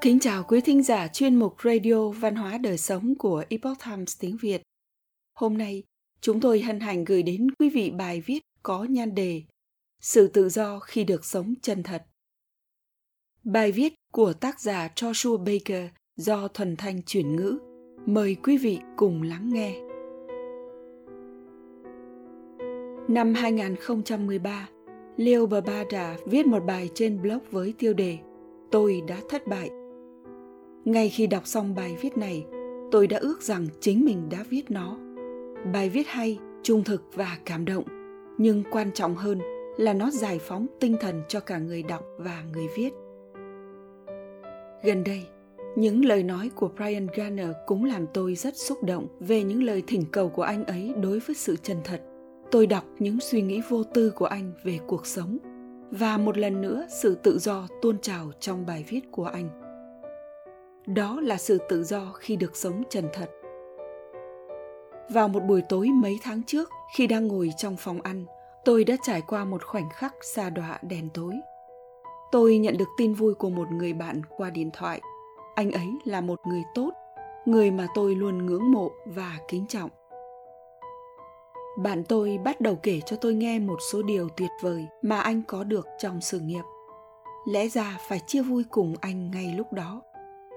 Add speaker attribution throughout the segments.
Speaker 1: Kính chào quý thính giả chuyên mục Radio Văn hóa Đời Sống của Epoch Times tiếng Việt. Hôm nay, chúng tôi hân hạnh gửi đến quý vị bài viết có nhan đề Sự tự do khi được sống chân thật. Bài viết của tác giả Joshua Baker do Thuần Thanh chuyển ngữ. Mời quý vị cùng lắng nghe. Năm 2013, Leo Babada viết một bài trên blog với tiêu đề Tôi đã thất bại. Ngay khi đọc xong bài viết này, tôi đã ước rằng chính mình đã viết nó. Bài viết hay, trung thực và cảm động, nhưng quan trọng hơn là nó giải phóng tinh thần cho cả người đọc và người viết. Gần đây, những lời nói của Brian Garner cũng làm tôi rất xúc động về những lời thỉnh cầu của anh ấy đối với sự chân thật. Tôi đọc những suy nghĩ vô tư của anh về cuộc sống và một lần nữa sự tự do tuôn trào trong bài viết của anh. Đó là sự tự do khi được sống chân thật. Vào một buổi tối mấy tháng trước, khi đang ngồi trong phòng ăn, tôi đã trải qua một khoảnh khắc xa đọa đèn tối. Tôi nhận được tin vui của một người bạn qua điện thoại. Anh ấy là một người tốt, người mà tôi luôn ngưỡng mộ và kính trọng bạn tôi bắt đầu kể cho tôi nghe một số điều tuyệt vời mà anh có được trong sự nghiệp lẽ ra phải chia vui cùng anh ngay lúc đó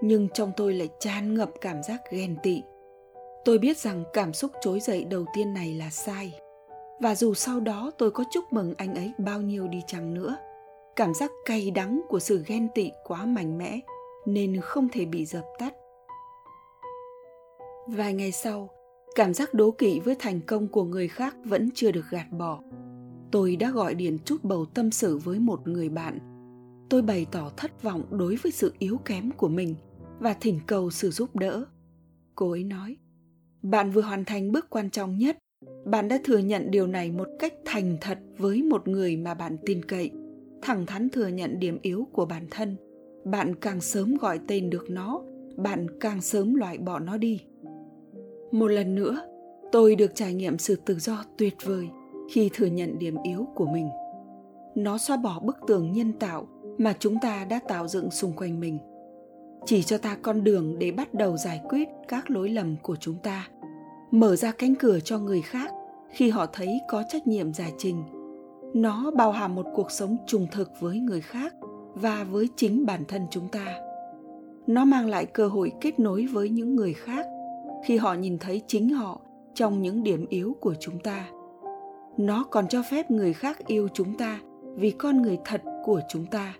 Speaker 1: nhưng trong tôi lại tràn ngập cảm giác ghen tị. Tôi biết rằng cảm xúc trỗi dậy đầu tiên này là sai. Và dù sau đó tôi có chúc mừng anh ấy bao nhiêu đi chăng nữa, cảm giác cay đắng của sự ghen tị quá mạnh mẽ nên không thể bị dập tắt. Vài ngày sau, cảm giác đố kỵ với thành công của người khác vẫn chưa được gạt bỏ. Tôi đã gọi điện chút bầu tâm sự với một người bạn. Tôi bày tỏ thất vọng đối với sự yếu kém của mình và thỉnh cầu sự giúp đỡ. Cô ấy nói, bạn vừa hoàn thành bước quan trọng nhất. Bạn đã thừa nhận điều này một cách thành thật với một người mà bạn tin cậy. Thẳng thắn thừa nhận điểm yếu của bản thân. Bạn càng sớm gọi tên được nó, bạn càng sớm loại bỏ nó đi. Một lần nữa, tôi được trải nghiệm sự tự do tuyệt vời khi thừa nhận điểm yếu của mình. Nó xóa bỏ bức tường nhân tạo mà chúng ta đã tạo dựng xung quanh mình chỉ cho ta con đường để bắt đầu giải quyết các lỗi lầm của chúng ta. Mở ra cánh cửa cho người khác khi họ thấy có trách nhiệm giải trình. Nó bao hàm một cuộc sống trùng thực với người khác và với chính bản thân chúng ta. Nó mang lại cơ hội kết nối với những người khác khi họ nhìn thấy chính họ trong những điểm yếu của chúng ta. Nó còn cho phép người khác yêu chúng ta vì con người thật của chúng ta.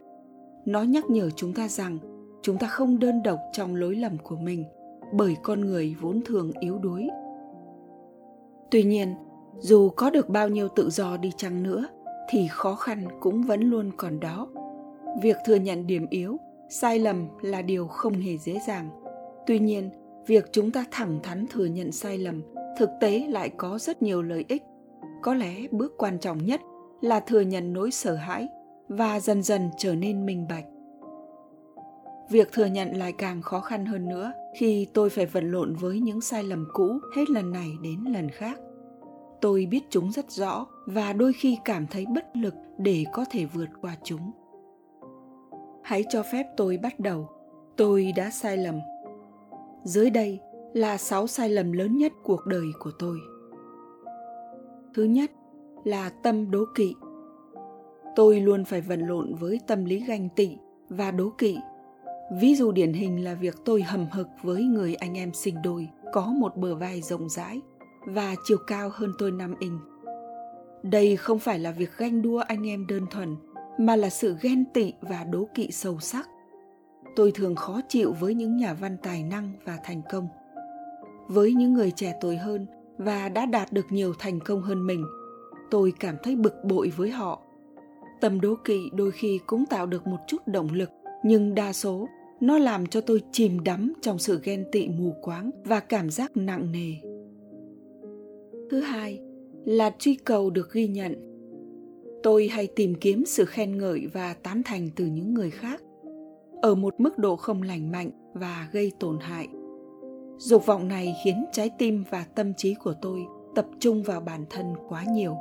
Speaker 1: Nó nhắc nhở chúng ta rằng chúng ta không đơn độc trong lối lầm của mình, bởi con người vốn thường yếu đuối. Tuy nhiên, dù có được bao nhiêu tự do đi chăng nữa, thì khó khăn cũng vẫn luôn còn đó. Việc thừa nhận điểm yếu, sai lầm là điều không hề dễ dàng. Tuy nhiên, việc chúng ta thẳng thắn thừa nhận sai lầm, thực tế lại có rất nhiều lợi ích. Có lẽ bước quan trọng nhất là thừa nhận nỗi sợ hãi và dần dần trở nên minh bạch việc thừa nhận lại càng khó khăn hơn nữa khi tôi phải vật lộn với những sai lầm cũ hết lần này đến lần khác. Tôi biết chúng rất rõ và đôi khi cảm thấy bất lực để có thể vượt qua chúng. Hãy cho phép tôi bắt đầu. Tôi đã sai lầm. Dưới đây là sáu sai lầm lớn nhất cuộc đời của tôi. Thứ nhất là tâm đố kỵ. Tôi luôn phải vật lộn với tâm lý ganh tị và đố kỵ ví dụ điển hình là việc tôi hầm hực với người anh em sinh đôi có một bờ vai rộng rãi và chiều cao hơn tôi 5 inch. Đây không phải là việc ganh đua anh em đơn thuần, mà là sự ghen tị và đố kỵ sâu sắc. Tôi thường khó chịu với những nhà văn tài năng và thành công. Với những người trẻ tuổi hơn và đã đạt được nhiều thành công hơn mình tôi cảm thấy bực bội với họ. Tâm đố kỵ đôi khi cũng tạo được một chút động lực nhưng đa số nó làm cho tôi chìm đắm trong sự ghen tị mù quáng và cảm giác nặng nề. Thứ hai, là truy cầu được ghi nhận. Tôi hay tìm kiếm sự khen ngợi và tán thành từ những người khác, ở một mức độ không lành mạnh và gây tổn hại. Dục vọng này khiến trái tim và tâm trí của tôi tập trung vào bản thân quá nhiều.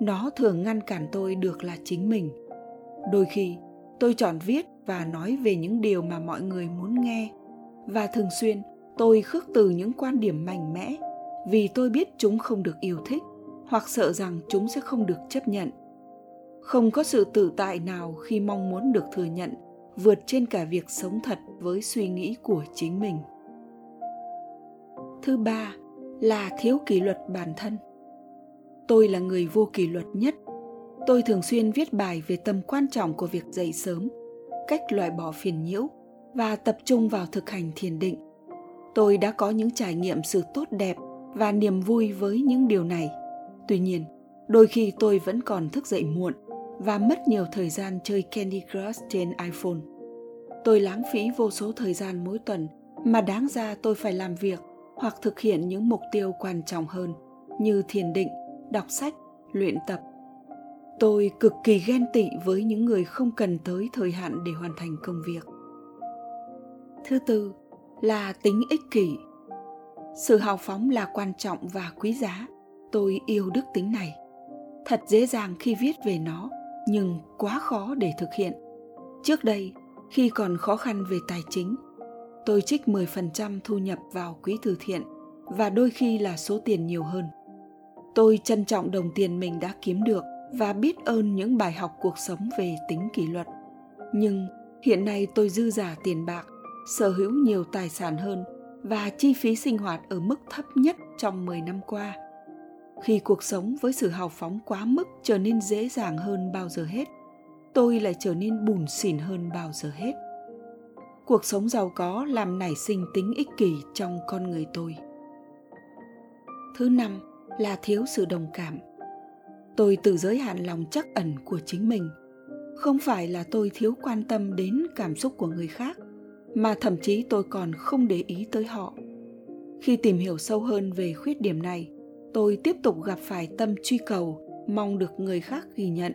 Speaker 1: Nó thường ngăn cản tôi được là chính mình. Đôi khi, tôi chọn viết và nói về những điều mà mọi người muốn nghe. Và thường xuyên, tôi khước từ những quan điểm mạnh mẽ, vì tôi biết chúng không được yêu thích, hoặc sợ rằng chúng sẽ không được chấp nhận. Không có sự tự tại nào khi mong muốn được thừa nhận, vượt trên cả việc sống thật với suy nghĩ của chính mình. Thứ ba là thiếu kỷ luật bản thân. Tôi là người vô kỷ luật nhất. Tôi thường xuyên viết bài về tầm quan trọng của việc dậy sớm cách loại bỏ phiền nhiễu và tập trung vào thực hành thiền định. Tôi đã có những trải nghiệm sự tốt đẹp và niềm vui với những điều này. Tuy nhiên, đôi khi tôi vẫn còn thức dậy muộn và mất nhiều thời gian chơi candy crush trên iphone. Tôi lãng phí vô số thời gian mỗi tuần, mà đáng ra tôi phải làm việc hoặc thực hiện những mục tiêu quan trọng hơn như thiền định, đọc sách, luyện tập tôi cực kỳ ghen tị với những người không cần tới thời hạn để hoàn thành công việc. Thứ tư, là tính ích kỷ. Sự hào phóng là quan trọng và quý giá. Tôi yêu đức tính này. Thật dễ dàng khi viết về nó, nhưng quá khó để thực hiện. Trước đây, khi còn khó khăn về tài chính, tôi trích 10% thu nhập vào quỹ từ thiện và đôi khi là số tiền nhiều hơn. Tôi trân trọng đồng tiền mình đã kiếm được và biết ơn những bài học cuộc sống về tính kỷ luật. Nhưng hiện nay tôi dư giả tiền bạc, sở hữu nhiều tài sản hơn và chi phí sinh hoạt ở mức thấp nhất trong 10 năm qua. Khi cuộc sống với sự hào phóng quá mức trở nên dễ dàng hơn bao giờ hết, tôi lại trở nên bùn xỉn hơn bao giờ hết cuộc sống giàu có làm nảy sinh tính ích kỷ trong con người tôi thứ năm là thiếu sự đồng cảm tôi tự giới hạn lòng chắc ẩn của chính mình. Không phải là tôi thiếu quan tâm đến cảm xúc của người khác, mà thậm chí tôi còn không để ý tới họ. Khi tìm hiểu sâu hơn về khuyết điểm này, tôi tiếp tục gặp phải tâm truy cầu, mong được người khác ghi nhận.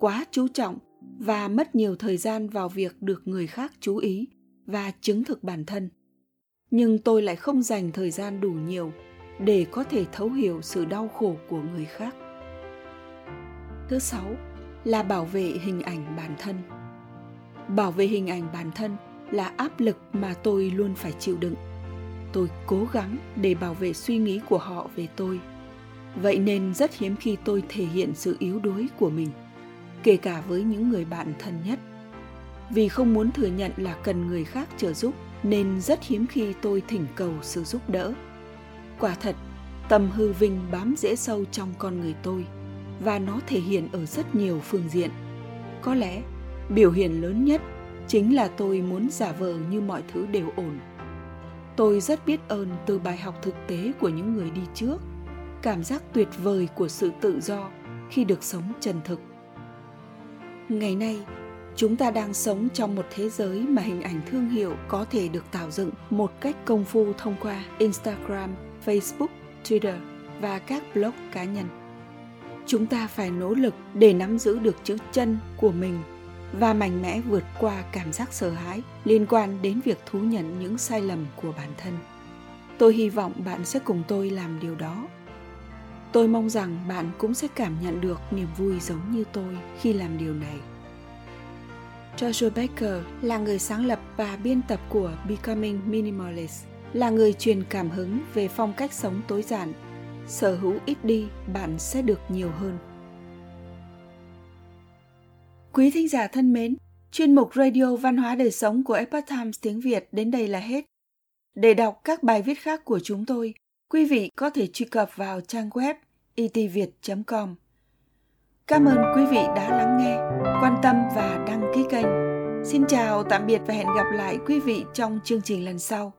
Speaker 1: Quá chú trọng và mất nhiều thời gian vào việc được người khác chú ý và chứng thực bản thân. Nhưng tôi lại không dành thời gian đủ nhiều để có thể thấu hiểu sự đau khổ của người khác thứ sáu là bảo vệ hình ảnh bản thân. Bảo vệ hình ảnh bản thân là áp lực mà tôi luôn phải chịu đựng. Tôi cố gắng để bảo vệ suy nghĩ của họ về tôi. Vậy nên rất hiếm khi tôi thể hiện sự yếu đuối của mình, kể cả với những người bạn thân nhất. Vì không muốn thừa nhận là cần người khác trợ giúp, nên rất hiếm khi tôi thỉnh cầu sự giúp đỡ. Quả thật, tâm hư vinh bám dễ sâu trong con người tôi và nó thể hiện ở rất nhiều phương diện. Có lẽ, biểu hiện lớn nhất chính là tôi muốn giả vờ như mọi thứ đều ổn. Tôi rất biết ơn từ bài học thực tế của những người đi trước, cảm giác tuyệt vời của sự tự do khi được sống chân thực. Ngày nay, chúng ta đang sống trong một thế giới mà hình ảnh thương hiệu có thể được tạo dựng một cách công phu thông qua instagram, facebook, twitter và các blog cá nhân chúng ta phải nỗ lực để nắm giữ được chữ chân của mình và mạnh mẽ vượt qua cảm giác sợ hãi liên quan đến việc thú nhận những sai lầm của bản thân tôi hy vọng bạn sẽ cùng tôi làm điều đó tôi mong rằng bạn cũng sẽ cảm nhận được niềm vui giống như tôi khi làm điều này Joshua Baker là người sáng lập và biên tập của Becoming Minimalist, là người truyền cảm hứng về phong cách sống tối giản. Sở hữu ít đi, bạn sẽ được nhiều hơn. Quý thính giả thân mến, chuyên mục Radio Văn hóa Đời Sống của Epoch Times tiếng Việt đến đây là hết. Để đọc các bài viết khác của chúng tôi, quý vị có thể truy cập vào trang web itviet.com. Cảm ơn quý vị đã lắng nghe, quan tâm và đăng ký kênh. Xin chào, tạm biệt và hẹn gặp lại quý vị trong chương trình lần sau.